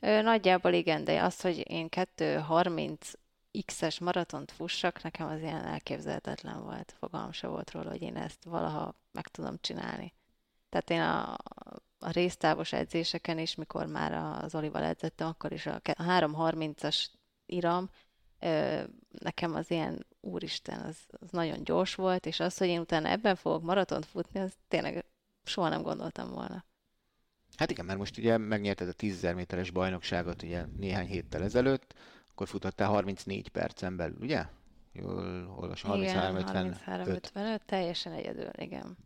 Nagyjából igen, de az, hogy én 2.30 X-es maratont fussak, nekem az ilyen elképzelhetetlen volt. Fogalmam se volt róla, hogy én ezt valaha meg tudom csinálni. Tehát én a, a résztávos edzéseken is, mikor már az Olival edzettem, akkor is a ke- a 3.30-as iram, nekem az ilyen, úristen, az, az nagyon gyors volt, és az, hogy én utána ebben fogok maratont futni, az tényleg soha nem gondoltam volna. Hát igen, mert most ugye megnyerted a 10.000 méteres bajnokságot ugye néhány héttel ezelőtt, akkor futottál 34 percen belül, ugye? Jól olvasom, 33-55. 33-55, teljesen egyedül, igen.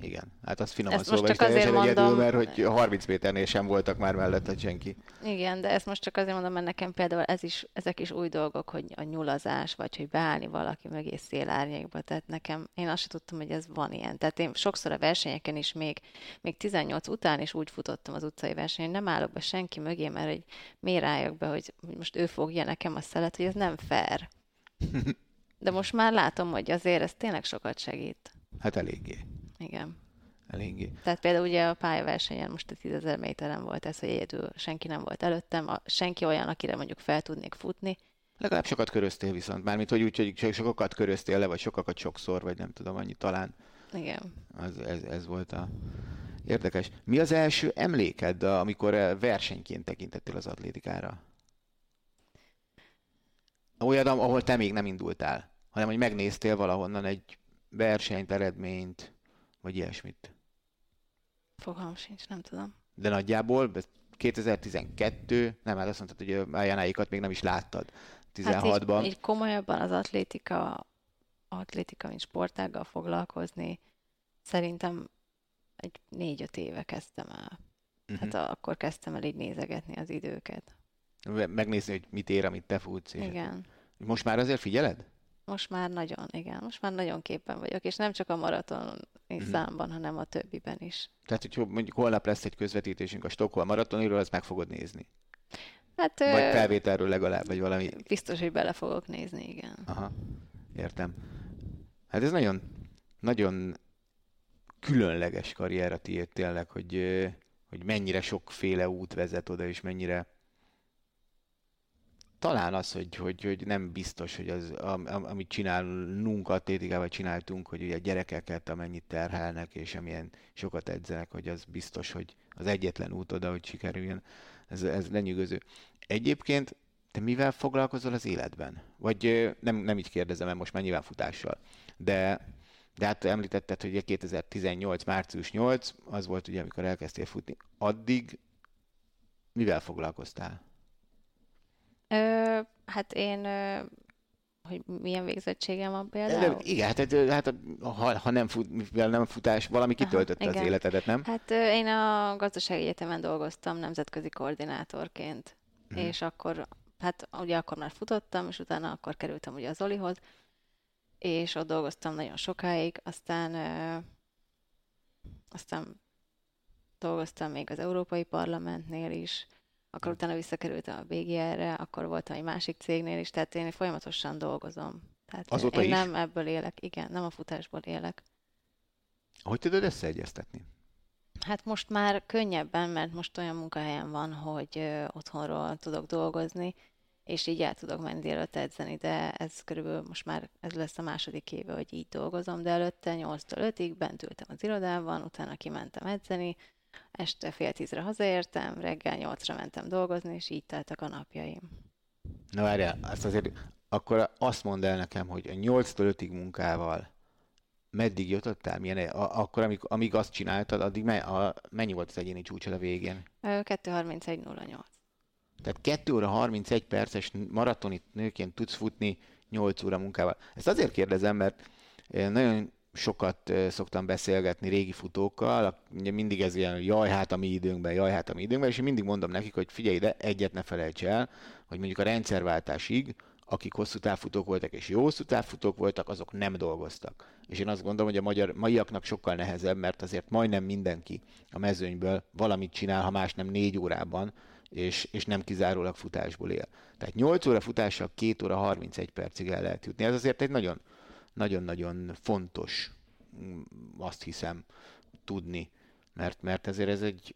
Igen, hát az finoman Ezt most szóval is csak azért teljesen egyedül, mondom- mert hogy 30 méternél sem voltak már mellette senki. Igen, de ezt most csak azért mondom, mert nekem például ez is, ezek is új dolgok, hogy a nyulazás, vagy hogy beállni valaki mögé szélárnyékba, tehát nekem, én azt sem tudtam, hogy ez van ilyen. Tehát én sokszor a versenyeken is még, még 18 után is úgy futottam az utcai versenyen, nem állok be senki mögé, mert hogy miért álljak be, hogy most ő fogja nekem a szelet, hogy ez nem fair. De most már látom, hogy azért ez tényleg sokat segít. Hát eléggé, Igen. eléggé. Tehát például ugye a pályaversenyen most a 10.000 méteren volt ez, hogy egyedül senki nem volt előttem, a, senki olyan, akire mondjuk fel tudnék futni. Legalább sokat köröztél viszont, mármint hogy úgy, hogy sokakat köröztél le, vagy sokakat sokszor, vagy nem tudom, annyi talán. Igen. Az, ez, ez volt a érdekes. Mi az első emléked, amikor eh, versenyként tekintettél az atlétikára? Olyan, ahol te még nem indultál, hanem hogy megnéztél valahonnan egy versenyt, eredményt, vagy ilyesmit. Fogalmam sincs, nem tudom. De nagyjából ez 2012, nem, hát azt mondtad, hogy a Janáikat még nem is láttad. Hát így, 16-ban. így komolyabban az atlétika, atlétika, mint sportággal foglalkozni, szerintem egy négy-öt éve kezdtem el. Mhm. Hát akkor kezdtem el így nézegetni az időket. Megnézni, hogy mit ér, amit te futsz. És Igen. Most már azért figyeled? Most már nagyon, igen, most már nagyon képen vagyok, és nem csak a maraton Mhm. számban, hanem a többiben is. Tehát, hogy mondjuk holnap lesz egy közvetítésünk a Stockholm maratoniról, azt meg fogod nézni. Hát Vagy felvételről legalább, vagy valami. biztos, hogy bele fogok nézni, igen. Aha, értem. Hát ez nagyon, nagyon különleges karrier a tiéd tényleg, hogy, hogy mennyire sokféle út vezet oda, és mennyire talán az, hogy, hogy, hogy nem biztos, hogy az, am, am- amit csinálunk atlétikával csináltunk, hogy ugye a gyerekeket amennyit terhelnek, és amilyen sokat edzenek, hogy az biztos, hogy az egyetlen út oda, hogy sikerüljön. Ez, ez lenyűgöző. Egyébként te mivel foglalkozol az életben? Vagy nem, nem így kérdezem, mert most már nyilván futással. De, de hát említetted, hogy ugye 2018. március 8, az volt ugye, amikor elkezdtél futni. Addig mivel foglalkoztál? Ö, hát én, ö, hogy milyen végzettségem van például? igen, hát, hát ha, ha nem, fut, mivel nem futás, valami Aha, kitöltötte az igen. életedet, nem? Hát én a gazdasági egyetemen dolgoztam nemzetközi koordinátorként, Mhm. és akkor, hát ugye akkor már futottam, és utána akkor kerültem ugye az Olihoz, és ott dolgoztam nagyon sokáig, aztán ö, aztán dolgoztam még az Európai Parlamentnél is, akkor utána visszakerültem a BGR-re, akkor voltam egy másik cégnél is, tehát én folyamatosan dolgozom. Tehát Azóta én is? nem ebből élek, igen, nem a futásból élek. Hogy tudod összeegyeztetni? Hát most már könnyebben, mert most olyan munkahelyen van, hogy otthonról tudok dolgozni, és így el tudok menni délelőtt edzeni, de ez körülbelül most már ez lesz a második éve, hogy így dolgozom, de előtte 8-tól 5-ig bent ültem az irodában, utána kimentem edzeni, este fél tízre hazaértem, reggel nyolcra mentem dolgozni, és így teltek a napjaim. Na várjál, azt azért akkor azt mondd el nekem, hogy a 8-tól 5-ig munkával meddig jutottál? Milyen, a, akkor, amíg, amíg azt csináltad, addig me, a, mennyi volt az egyéni csúcsod a végén? Ö, 2.31.08. Tehát 2 óra 31 perces maratoni nőként tudsz futni 8 óra munkával. Ezt azért kérdezem, mert eh, nagyon sokat szoktam beszélgetni régi futókkal, ugye mindig ez ilyen, jaj, hát a mi időnkben, jaj, hát a mi időnkben, és én mindig mondom nekik, hogy figyelj ide, egyet ne felejts el, hogy mondjuk a rendszerváltásig, akik hosszú távfutók voltak és jó hosszú távfutók voltak, azok nem dolgoztak. És én azt gondolom, hogy a magyar maiaknak sokkal nehezebb, mert azért majdnem mindenki a mezőnyből valamit csinál, ha más nem négy órában, és, és nem kizárólag futásból él. Tehát 8 óra futással 2 óra 31 percig el lehet jutni. Ez azért egy nagyon, nagyon-nagyon fontos, mm, azt hiszem, tudni, mert, mert ezért ez egy,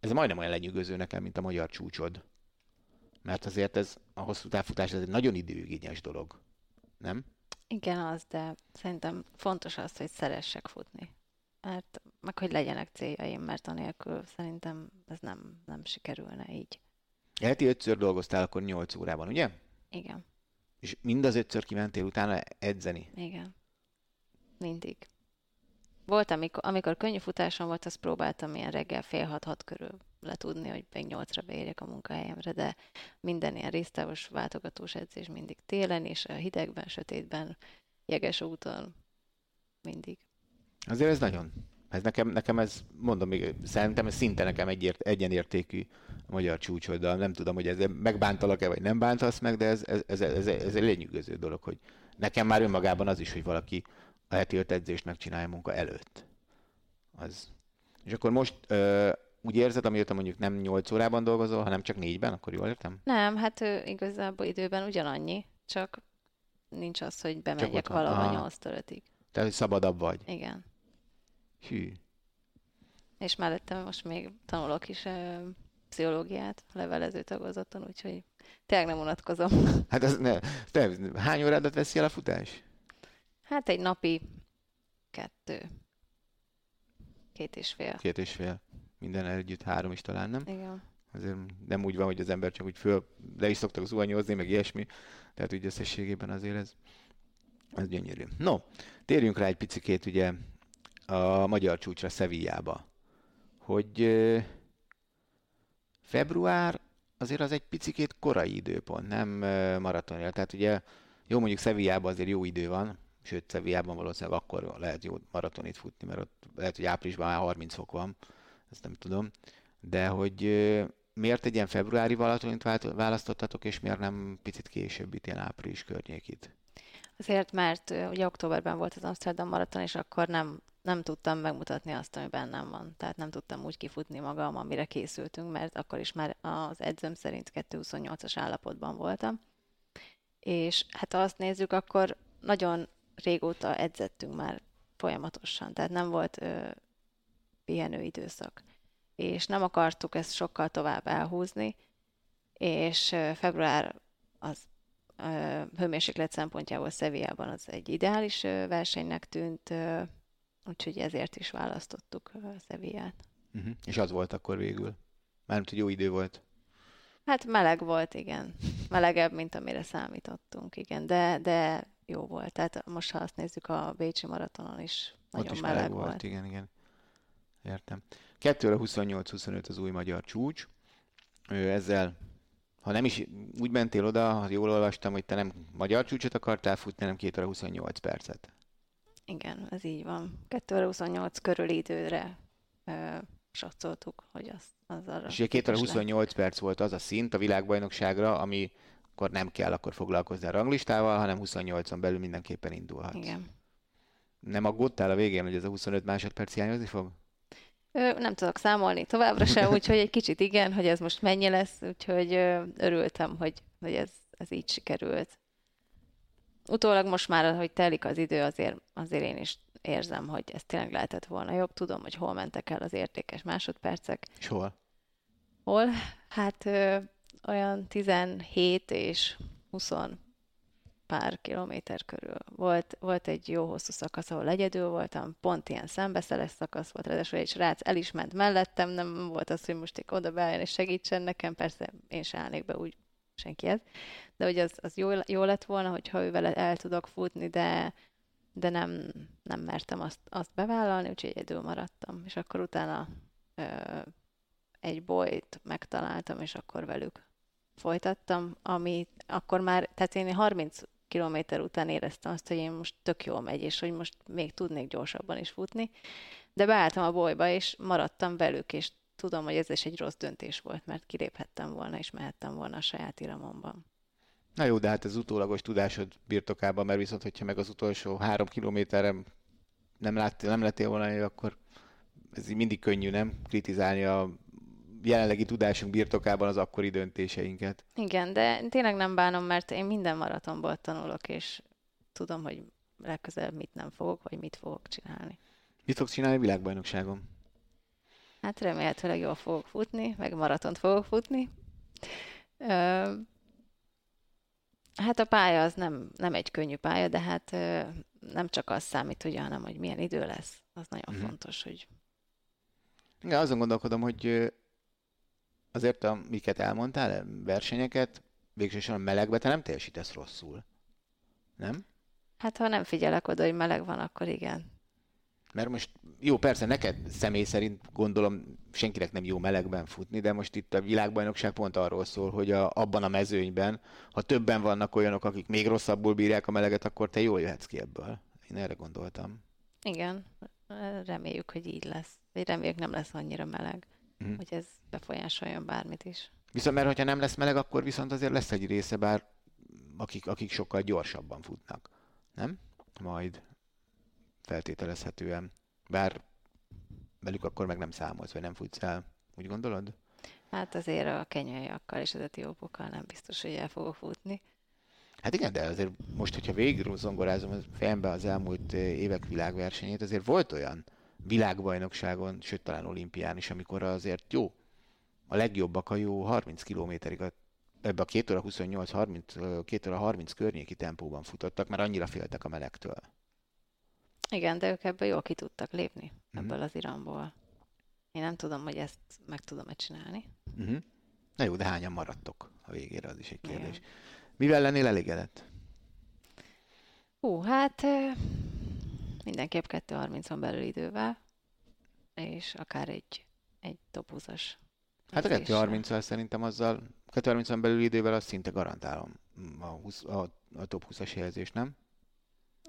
ez majdnem olyan lenyűgöző nekem, mint a magyar csúcsod. Mert azért ez a hosszú távfutás ez egy nagyon időigényes dolog. Nem? Igen, az, de szerintem fontos az, hogy szeressek futni. Mert, meg hogy legyenek céljaim, mert anélkül szerintem ez nem, nem sikerülne így. Heti ötször dolgoztál akkor 8 órában, ugye? Igen, És mind az ötször kimentél utána edzeni. igen. Mindig. Volt, amikor, amikor könnyű futásom volt, azt próbáltam ilyen reggel fél hat-hat körül letudni, hogy még nyolcra beérjek a munkahelyemre, de minden ilyen résztávos váltogatós edzés mindig télen, és a hidegben, sötétben, jeges úton, mindig. Azért ez nagyon. Ez nekem, nekem ez, mondom még, szerintem ez szinte nekem egyért, egyenértékű a magyar csúcsoddal. Nem tudom, hogy ezzel megbántalak-e, vagy nem bántasz meg, de ez, ez, ez, ez, ez egy lenyűgöző dolog, hogy nekem már önmagában az is, hogy valaki a heti öt edzést megcsinálja munka előtt. Az. És akkor most ö, úgy érzed, amióta mondjuk nem 8 órában dolgozol, hanem csak négyben, akkor jól értem? Nem, hát ő, igazából időben ugyanannyi, csak nincs az, hogy bemegyek valahol Aha. 8 5 Tehát, hogy szabadabb vagy. Igen. Hű. És mellette most még tanulok is ö, pszichológiát, levelező tagozaton, úgyhogy tényleg nem unatkozom. Hát ez ne, te, hány órádat veszi el a futás? Hát egy napi kettő. Két és fél. Két és fél. Minden együtt három is talán, nem? Igen. Azért nem úgy van, hogy az ember csak úgy föl, de is szoktak zuhanyozni, meg ilyesmi. Tehát úgy összességében azért ez, ez gyönyörű. No, térjünk rá egy picikét ugye a magyar csúcsra, Sevillába. Hogy február azért az egy picikét korai időpont, nem ö, maratonja. Tehát ugye jó, mondjuk Sevillában azért jó idő van, sőt Sevillában valószínűleg akkor lehet jó maratonit futni, mert ott lehet, hogy áprilisban már 30 fok van, ezt nem tudom. De hogy miért egy ilyen februári maratonit választottatok, és miért nem picit később ilyen április környékit? Azért, mert ugye októberben volt az Amsterdam maraton, és akkor nem, nem tudtam megmutatni azt, ami bennem van. Tehát nem tudtam úgy kifutni magam, amire készültünk, mert akkor is már az edzőm szerint 2.28-as állapotban voltam. És hát ha azt nézzük, akkor nagyon régóta edzettünk már folyamatosan, tehát nem volt ö, pihenő időszak. És nem akartuk ezt sokkal tovább elhúzni, és ö, február az hőmérséklet szempontjából Szevijában az egy ideális ö, versenynek tűnt, ö, úgyhogy ezért is választottuk ö, Szeviját. Uh-huh. És az volt akkor végül. Mármint, hogy jó idő volt. Hát meleg volt, igen. Melegebb, mint amire számítottunk, igen, de, de jó volt. Tehát most, ha azt nézzük, a Bécsi maratonon is nagyon Ott is meleg, meleg volt. volt. Igen, igen. Értem. 2 óra 28-25 az új magyar csúcs. Ezzel, ha nem is úgy mentél oda, ha jól olvastam, hogy te nem magyar csúcsot akartál futni, hanem 2 óra 28 percet. Igen, ez így van. 2 óra 28 körüli időre ö, satszoltuk, hogy az, az arra És ugye 2 óra képes lehet. 28 perc volt az a szint a világbajnokságra, ami akkor nem kell akkor foglalkozni a ranglistával, hanem 28-on belül mindenképpen indulhatsz. Igen. Nem aggódtál a végén, hogy ez a 25 másodperc hiányozni fog? Ö, nem tudok számolni továbbra sem, úgyhogy egy kicsit igen, hogy ez most mennyi lesz, úgyhogy ö, örültem, hogy, hogy ez, ez így sikerült. Utólag most már, hogy telik az idő, azért, azért én is érzem, hogy ez tényleg lehetett volna jobb. Tudom, hogy hol mentek el az értékes másodpercek. És hol? Hol? Hát ö, olyan 17 és 20 pár kilométer körül. Volt, volt egy jó hosszú szakasz, ahol egyedül voltam, pont ilyen szembeszeles szakasz volt, ráadásul egy srác el is ment mellettem, nem volt az, hogy most oda beálljon és segítsen nekem, persze én se állnék be úgy senkihez, de hogy az, az jó, jó lett volna, hogyha ő vele el tudok futni, de, de nem, nem mertem azt, azt bevállalni, úgyhogy egyedül maradtam. És akkor utána ö, egy bolyt megtaláltam, és akkor velük folytattam, ami akkor már, tehát én 30 kilométer után éreztem azt, hogy én most tök jól megy, és hogy most még tudnék gyorsabban is futni. De beálltam a bolyba, és maradtam velük, és tudom, hogy ez is egy rossz döntés volt, mert kiléphettem volna, és mehettem volna a saját iramomban. Na jó, de hát ez utólagos tudásod birtokában, mert viszont, hogyha meg az utolsó három kilométerem nem, láttél, nem lettél volna, akkor ez így mindig könnyű, nem? Kritizálni a jelenlegi tudásunk birtokában az akkori döntéseinket. Igen, de tényleg nem bánom, mert én minden maratonból tanulok, és tudom, hogy legközelebb mit nem fogok, vagy mit fogok csinálni. Mit fogsz csinálni a világbajnokságon? Hát remélhetőleg jól fogok futni, meg maratont fogok futni. Ö, hát a pálya az nem, nem egy könnyű pálya, de hát ö, nem csak az számít, ugye, hanem hogy milyen idő lesz. Az nagyon mm. fontos, hogy Igen, azon gondolkodom, hogy azért, amiket elmondtál, versenyeket, végsősorban melegbe te nem teljesítesz rosszul. Nem? hát ha nem figyelek oda, hogy meleg van, akkor igen. Mert most, jó, persze neked személy szerint gondolom senkinek nem jó melegben futni, de most itt a világbajnokság pont arról szól, hogy a, abban a mezőnyben, ha többen vannak olyanok, akik még rosszabbul bírják a meleget, akkor te jól jöhetsz ki ebből. Én erre gondoltam. Igen, reméljük, hogy így lesz. Vagy reméljük nem lesz annyira meleg, Mhm. hogy ez befolyásoljon bármit is. Viszont mert hogyha nem lesz meleg, akkor viszont azért lesz egy része, bár akik, akik sokkal gyorsabban futnak. Nem? Majd feltételezhetően. Bár velük akkor meg nem számolsz, vagy nem futsz el. Úgy gondolod? Hát azért a kenyaiakkal és az etiópokkal nem biztos, hogy el fogok futni. Hát igen, de azért most, hogyha végig zongorázom a fejembe az elmúlt eh, évek világversenyét, azért volt olyan világbajnokságon, sőt talán olimpián is, amikor azért jó, a legjobbak a jó 30 kilométerig a, ebbe a 2 óra 28, 30, 2 óra 30 környéki tempóban futottak, mert annyira féltek a melegtől. Igen, de ők ebből jól ki tudtak lépni, Mhm. ebből az iramból. Én nem tudom, hogy ezt meg tudom-e csinálni. Uh-huh. Na jó, de hányan maradtok a végére, az is egy kérdés. Igen. Mivel lennél elégedett? Hú, hát mindenképp 2.30-on belül idővel, és akár egy, egy top 20-as. Hát a edzéssel. 230-al szerintem azzal, 230 belül idővel azt szinte garantálom a, 20, a, a top 20-as helyezést, nem?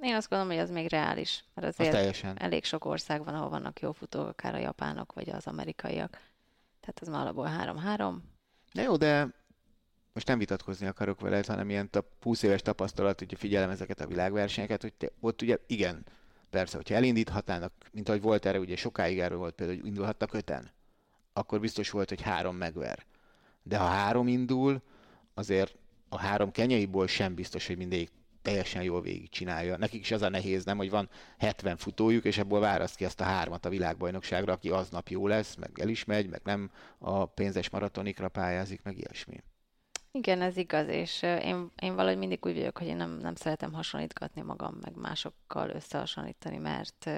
Én azt gondolom, hogy az még reális, mert Az azért teljesen. elég sok ország van, ahol vannak jó futók, akár a japánok, vagy az amerikaiak. Tehát az már alapból 3-3. De jó, de most nem vitatkozni akarok veled, hanem ilyen tap, 20 éves tapasztalat, hogyha figyelem ezeket a világversenyeket, hogy te, ott ugye igen, persze, hogyha elindíthatnának, mint ahogy volt erre, ugye sokáig erről volt például, hogy indulhattak öten, akkor biztos volt, hogy három megver. De ha három indul, azért a három kenyaiból sem biztos, hogy mindegyik teljesen jól végig csinálja. Nekik is az a nehéz, nem, hogy van 70 futójuk, és ebből választ ki azt a hármat a világbajnokságra, aki aznap jó lesz, meg el is megy, meg nem a pénzes maratonikra pályázik, meg ilyesmi. Igen, ez igaz, és én, én valahogy mindig úgy vagyok, hogy én nem, nem szeretem hasonlítgatni magam, meg másokkal összehasonlítani, mert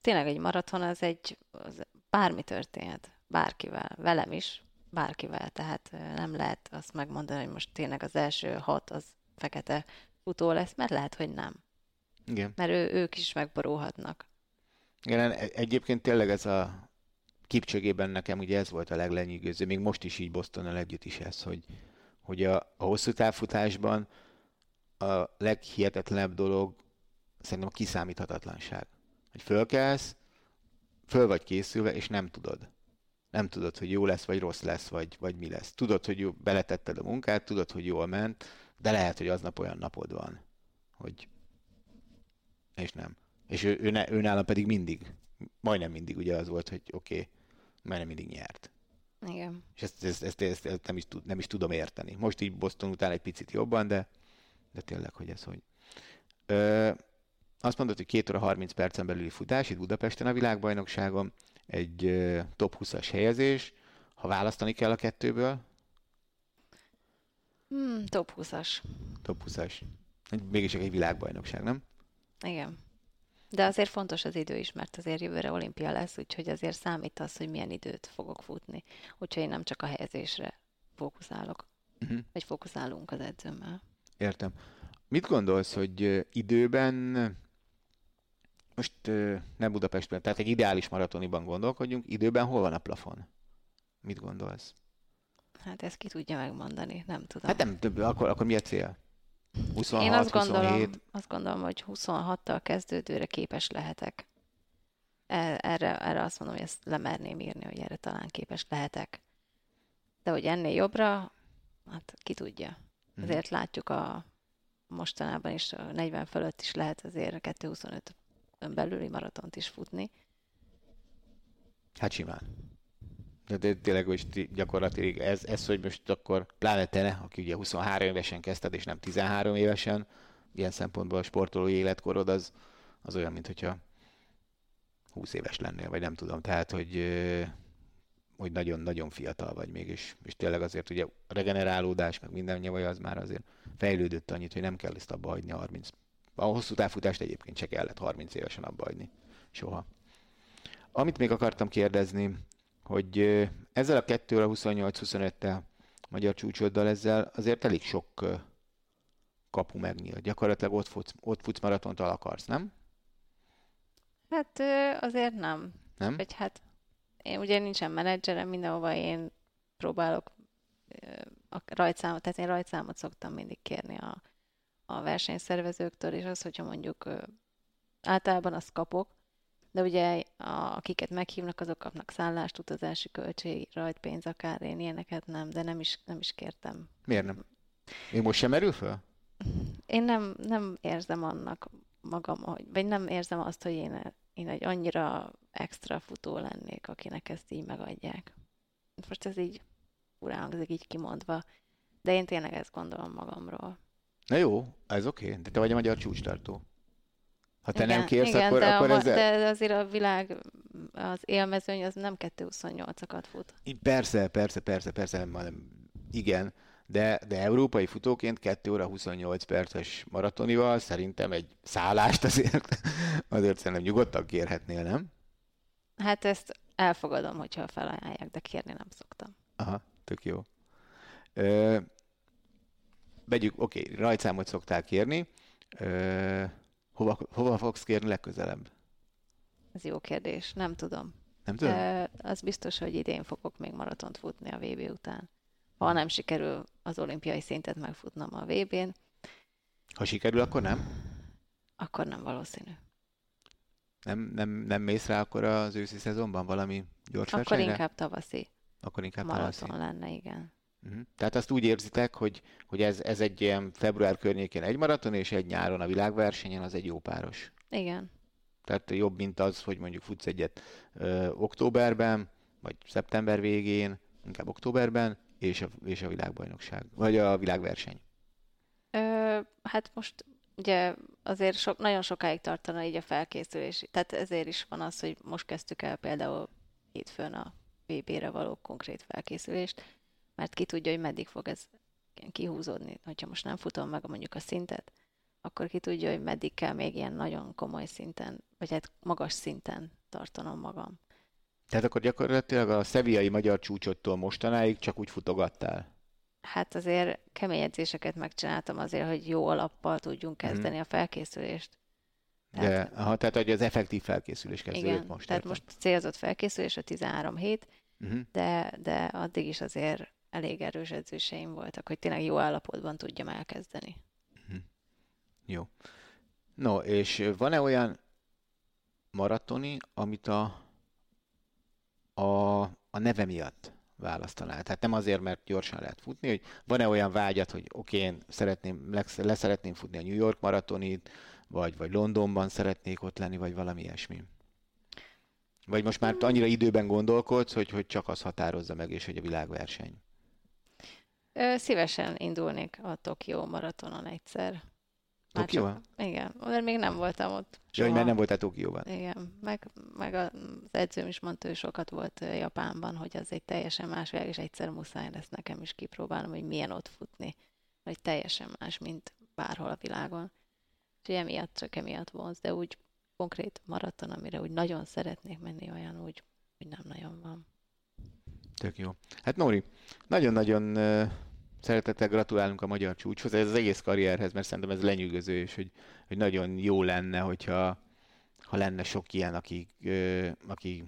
tényleg egy maraton az egy, az bármi történhet, bárkivel, velem is, bárkivel, tehát nem lehet azt megmondani, hogy most tényleg az első hat az fekete futó lesz, mert lehet, hogy nem, Igen. mert ő, ők is megborulhatnak. Igen, e- egyébként tényleg ez a kipcsögében nekem ugye ez volt a leglenyűgöző, még most is így Bostonnal együtt is ez, hogy, hogy a, a hosszú távfutásban a leghihetetlenebb dolog szerintem a kiszámíthatatlanság. Hogy fölkelsz, föl vagy készülve, és nem tudod. Nem tudod, hogy jó lesz, vagy rossz lesz, vagy, vagy mi lesz. Tudod, hogy jó, beletetted a munkát, tudod, hogy jól ment, de lehet, hogy aznap olyan napod van, hogy és nem. És ő, ő, ne, ő nálam pedig mindig, majdnem mindig ugye az volt, hogy oké, okay, majdnem mindig nyert. Igen. És ezt, ezt, ezt, ezt, ezt nem, is, tud, nem is tudom érteni. Most így Boston után egy picit jobban, de, de tényleg, hogy ez hogy. Ö, azt mondod, hogy 2 óra 30 percen belüli futás itt Budapesten a világbajnokságon, egy ö, top 20-as helyezés, ha választani kell a kettőből? Hmm, top 20-as. Top 20-as. Mégis egy világbajnokság, nem? Igen. De azért fontos az idő is, mert azért jövőre olimpia lesz, úgyhogy azért számít az, hogy milyen időt fogok futni. Úgyhogy én nem csak a helyezésre fókuszálok, uh-huh. vagy fókuszálunk az edzőmmel. Értem. Mit gondolsz, hogy időben, most nem Budapestben, tehát egy ideális maratoniban gondolkodjunk, időben hol van a plafon? Mit gondolsz? Hát ezt ki tudja megmondani, nem tudom. Hát nem, több, akkor, akkor mi a cél? 26, Én azt gondolom, 27. azt gondolom, hogy 26-tal kezdődőre képes lehetek. E, erre, erre azt mondom, hogy ezt lemerném írni, hogy erre talán képes lehetek. De hogy ennél jobbra, hát ki tudja. Mhm. Azért hmm. látjuk a mostanában is a 40 fölött is lehet azért 225 belüli maratont is futni. Hát simán. De, tényleg hogy gyakorlatilag ez, ez, hogy most akkor pláne te, aki ugye 23 évesen kezdted, és nem 13 évesen, ilyen szempontból a sportolói életkorod az, az olyan, mint hogyha 20 éves lennél, vagy nem tudom. Tehát, hogy, hogy nagyon-nagyon fiatal vagy még, és, és tényleg azért ugye regenerálódás, meg minden nyavaja az már azért fejlődött annyit, hogy nem kell ezt abba hagyni 30. A hosszú távfutást egyébként se kellett 30 évesen abba hagyni. Soha. Amit még akartam kérdezni, hogy ezzel a 2 óra 28-25-tel magyar csúcsoddal ezzel azért elég sok kapu megnyílt. Gyakorlatilag ott futsz, ott futsz maratont akarsz, nem? Hát azért nem. Nem? Vagy hát én ugye nincsen menedzserem, mindenhova én próbálok a rajtszámot, tehát én rajtszámot szoktam mindig kérni a, a versenyszervezőktől, és az, hogyha mondjuk általában azt kapok, de ugye a, akiket meghívnak, azok kapnak szállást, utazási költség, rajtpénz akár, én ilyeneket nem, de nem is, nem is kértem. Miért nem? Én most sem merül fel? Én nem, nem érzem annak magam, hogy, vagy nem érzem azt, hogy én, én egy annyira extra futó lennék, akinek ezt így megadják. Most ez így urán ez így kimondva, de én tényleg ezt gondolom magamról. Na jó, ez oké, okay. de te vagy a magyar csúcstartó. Ha te igen, nem kérsz, igen, akkor, de, akkor a, ezzel... de azért a világ, az élmezőny az nem 2.28-akat fut. Persze, persze, persze, persze, nem, igen, de, de európai futóként 2 óra 28 perces maratonival szerintem egy szállást azért, azért szerintem nyugodtan kérhetnél, nem? Hát ezt elfogadom, hogyha felajánlják, de kérni nem szoktam. Aha, tök jó. Ö, vegyük, oké, okay, rajtszámot szoktál kérni. Ö, Hova, hova fogsz kérni legközelebb? Ez jó kérdés, nem tudom. Nem tudom? De az biztos, hogy idén fogok még maratont futni a VB után. Ha nem sikerül az olimpiai szintet megfutnom a VB-n. Ha sikerül, akkor nem? Akkor nem valószínű. Nem, nem, nem mész rá akkor az őszi szezonban valami gyors Akkor versenyre? inkább tavaszi. Akkor inkább maraton tavaszi. lenne, igen. Uh-huh. Tehát azt úgy érzitek, hogy, hogy ez, ez egy ilyen február környékén egy maraton, és egy nyáron a világversenyen az egy jó páros. Igen. Tehát jobb, mint az, hogy mondjuk futsz egyet ö, októberben, vagy szeptember végén, inkább októberben, és a, és a világbajnokság, vagy a világverseny. Ö, hát most ugye azért sok, nagyon sokáig tartana így a felkészülés. Tehát ezért is van az, hogy most kezdtük el például hétfőn a VB-re való konkrét felkészülést, mert ki tudja, hogy meddig fog ez kihúzódni. Hogyha most nem futom meg mondjuk a szintet, akkor ki tudja, hogy meddig kell még ilyen nagyon komoly szinten, vagy hát magas szinten tartanom magam. Tehát akkor gyakorlatilag a szeviai magyar csúcsottól mostanáig csak úgy futogattál? Hát azért kemény edzéseket megcsináltam azért, hogy jó alappal tudjunk mhm. kezdeni hmm. a felkészülést. Tehát, De, aha, tehát hogy az effektív felkészülés kezdődik most. tehát értem. most célzott felkészülés a 13 hét, uh-huh. de, de addig is azért elég erős edzőseim voltak, hogy tényleg jó állapotban tudjam elkezdeni. Uh-huh. Jó. No, és van-e olyan maratoni, amit a, a, a neve miatt választanál? Tehát nem azért, mert gyorsan lehet futni, hogy van-e olyan vágyat, hogy oké, okay, én szeretném, leszeretném futni a New York maratonit, vagy, vagy Londonban szeretnék ott lenni, vagy valami ilyesmi? Vagy most már annyira időben gondolkodsz, hogy, hogy csak az határozza meg, és hogy a világverseny? Szívesen indulnék a Tokió maratonon egyszer. Tokió? Igen, mert még nem voltam ott. Ja, hogy már nem voltál Tokióban. Igen, meg, meg az edzőm is mondta, hogy sokat volt Japánban, hogy az egy teljesen más világ, és egyszer muszáj lesz nekem is kipróbálnom, hogy milyen ott futni. Vagy teljesen más, mint bárhol a világon. És emiatt csak emiatt vonz, de úgy konkrét maraton, amire úgy nagyon szeretnék menni, olyan úgy, hogy nem nagyon van. Tök jó. Hát Nóri, nagyon-nagyon szeretettel gratulálunk a magyar csúcshoz, ez az egész karrierhez, mert szerintem ez lenyűgöző, és hogy, hogy nagyon jó lenne, hogyha ha lenne sok ilyen, aki, aki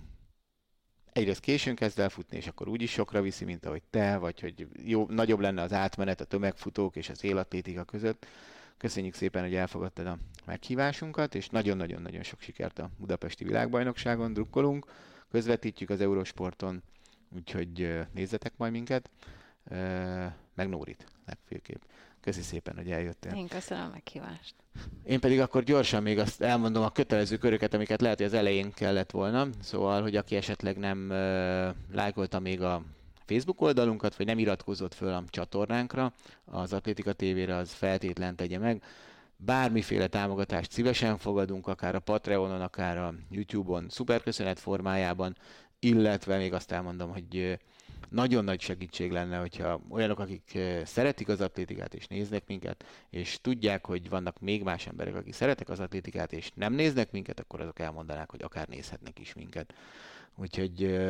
egyrészt későn kezd el futni, és akkor úgyis sokra viszi, mint ahogy te, vagy hogy jó, nagyobb lenne az átmenet a tömegfutók és az életétika között. Köszönjük szépen, hogy elfogadtad a meghívásunkat, és nagyon-nagyon-nagyon sok sikert a Budapesti Világbajnokságon, drukkolunk, közvetítjük az Eurosporton, úgyhogy nézzetek majd minket, meg Nórit legfőképp. Köszi szépen, hogy eljöttél. Én köszönöm a meghívást. Én pedig akkor gyorsan még azt elmondom a kötelező köröket, amiket lehet, hogy az elején kellett volna. Szóval, hogy aki esetleg nem lájkolta még a Facebook oldalunkat, vagy nem iratkozott föl a csatornánkra, az Atlétika TV-re, az feltétlen tegye meg. Bármiféle támogatást szívesen fogadunk, akár a Patreonon, akár a YouTube-on, szuperköszönet formájában, illetve még azt elmondom, hogy nagyon nagy segítség lenne, hogyha olyanok, akik szeretik az atlétikát és néznek minket, és tudják, hogy vannak még más emberek, akik szeretek az atlétikát és nem néznek minket, akkor azok elmondanák, hogy akár nézhetnek is minket. Úgyhogy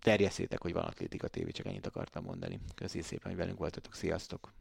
terjesszétek, hogy van Atlétika TV, csak ennyit akartam mondani. Köszönjük szépen, hogy velünk voltatok, sziasztok!